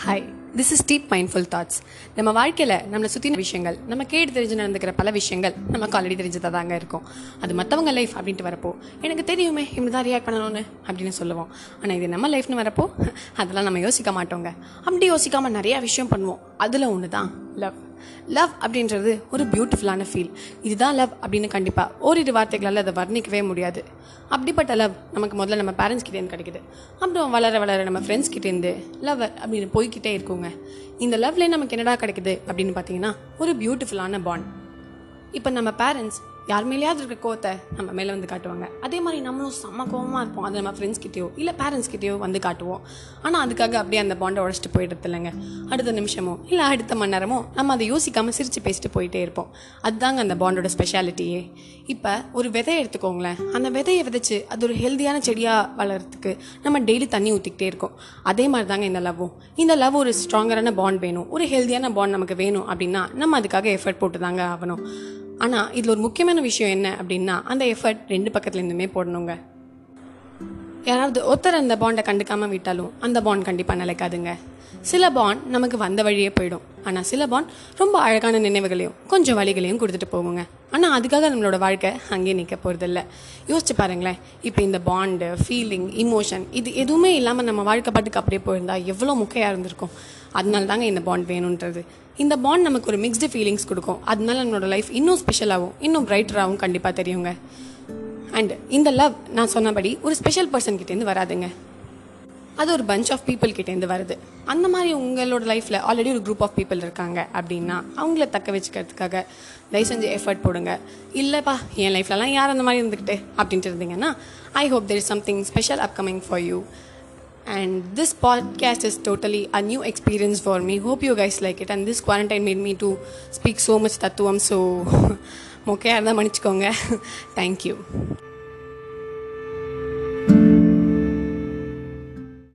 Hi this is Deep Mindful Thoughts நம்ம வாழ்க்கையில் நம்மளை சுற்றின விஷயங்கள் நம்ம கேட்டு தெரிஞ்சு நடந்துக்கிற பல விஷயங்கள் நமக்கு ஆல்ரெடி தெரிஞ்சதாக தாங்க இருக்கும். அது மற்றவங்க லைஃப் அப்படின்ட்டு வரப்போ எனக்கு தெரியுமே இப்படி தான் ரியாக்ட் பண்ணணும்னு அப்படின்னு சொல்லுவோம். ஆனால் இது நம்ம லைஃப்னு வரப்போ அதெல்லாம் நம்ம யோசிக்க மாட்டோங்க. அப்படி யோசிக்காமல் நிறையா விஷயம் பண்ணுவோம். அதில் ஒன்று தான் லவ் லவ் அப்படின்றது ஒரு பியூட்டிஃபுல்லான ஃபீல் இதுதான் லவ் அப்படின்னு கண்டிப்பாக ஓரிரு வார்த்தைகளால் அதை வர்ணிக்கவே முடியாது. அப்படிப்பட்ட லவ் நமக்கு முதல்ல நம்ம பேரண்ட்ஸ் கிட்டேருந்து கிடைக்குது. அப்புறம் வளர வளர நம்ம ஃப்ரெண்ட்ஸ் கிட்டேருந்து லவ் அப்படின்னு போய்கிட்டே இருக்குங்க. இந்த லவ்லேயே நமக்கு என்னடா கிடைக்குது அப்படின்னு பார்த்தீங்கன்னா ஒரு பியூட்டிஃபுல்லான பாண்ட் இப்போ நம்ம பேரண்ட்ஸ் யார் மேலேயாவது இருக்க கோத்தை நம்ம மேலே வந்து காட்டுவாங்க. அதே மாதிரி நம்மளும் செம்ம கோவமாக இருப்போம். அது நம்ம ஃப்ரெண்ட்ஸ் கிட்டேயோ இல்லை பேரண்ட்ஸ்கிட்டயோ வந்து காட்டுவோம். ஆனால் அதுக்காக அப்படியே அந்த பாண்டை உடச்சிட்டு போயிடுறது இல்லைங்க. அடுத்த நிமிஷமோ இல்லை அடுத்த மணி நேரமோ நம்ம அதை யோசிக்காமல் சிரித்து பேசிட்டு போயிட்டே இருப்போம். அதுதாங்க அந்த பாண்டோட ஸ்பெஷாலிட்டியே இப்போ ஒரு விதையை எடுத்துக்கோங்களேன். அந்த விதையை விதைச்சு அது ஒரு ஹெல்த்தியான செடியாக வளர்கிறதுக்கு நம்ம டெய்லி தண்ணி ஊற்றிக்கிட்டே இருக்கோம். அதே மாதிரி தாங்க இந்த லவ்வும் இந்த லவ் ஒரு ஸ்ட்ராங்கரான பாண்ட் வேணும். ஒரு ஹெல்த்தியான பாண்ட் நமக்கு வேணும் அப்படின்னா நம்ம அதுக்காக எஃபர்ட் போட்டு தாங்க ஆகணும். ஆனால் இதில் ஒரு முக்கியமான விஷயம் என்ன அப்படின்னா அந்த எஃபர்ட் ரெண்டு பக்கத்துலேருந்துமே போடணுங்க. யாராவது ஒருத்தர் அந்த பாண்டை கண்டுக்காமல் விட்டாலும் அந்த பாண்ட் கண்டிப்பாக நிலைக்காதுங்க. சில பாண்ட் நமக்கு வந்த வழியே போயிடும். ஆனால் சில பாண்ட் ரொம்ப அழகான நினைவுகளையும் கொஞ்சம் வழிகளையும் கொடுத்துட்டு போகுங்க. ஆனால் அதுக்காக நம்மளோட வாழ்க்கை அங்கேயே நிற்க போகிறதில்ல யோசிச்சு பாருங்களேன். இப்போ இந்த பாண்டு ஃபீலிங் இமோஷன் இது எதுவுமே இல்லாமல் நம்ம வாழ்க்கை பாட்டுக்கு அப்படியே போயிருந்தா எவ்வளோ முக்கையாக இருந்திருக்கும். அதனால தாங்க இந்த பாண்ட் வேணுன்றது. இந்த பாண்ட் நமக்கு ஒரு மிக்ஸ்டு ஃபீலிங்ஸ் கொடுக்கும். அதனால நம்மளோட லைஃப் இன்னும் ஸ்பெஷலாகவும் இன்னும் பிரைட்டராகவும் கண்டிப்பாக தெரியுங்க. அண்ட் இந்த லவ் நான் சொன்னபடி ஒரு ஸ்பெஷல் பர்சன் கிட்டேருந்து வராதுங்க. அது ஒரு பஞ்ச் ஆஃப் பீப்புள் கிட்டேருந்து வருது. அந்த மாதிரி உங்களோட லைஃப்பில் ஆல்ரெடி ஒரு குரூப் ஆஃப் பீப்புள் இருக்காங்க அப்படின்னா அவங்கள தக்க வச்சுக்கிறதுக்காக தயவு செஞ்சு எஃபர்ட் போடுங்க. இல்லைப்பா என் லைஃப்லலாம் யார் அந்த மாதிரி இருந்துக்கிட்டு அப்படின்ட்டு இருந்தீங்கன்னா I hope there is something special upcoming for you and this podcast is totally a new experience for me hope you guys like it and this quarantine made me to speak so much தத்துவம் so மொக்கையாக இருந்தால் மன்னிச்சுக்கோங்க thank you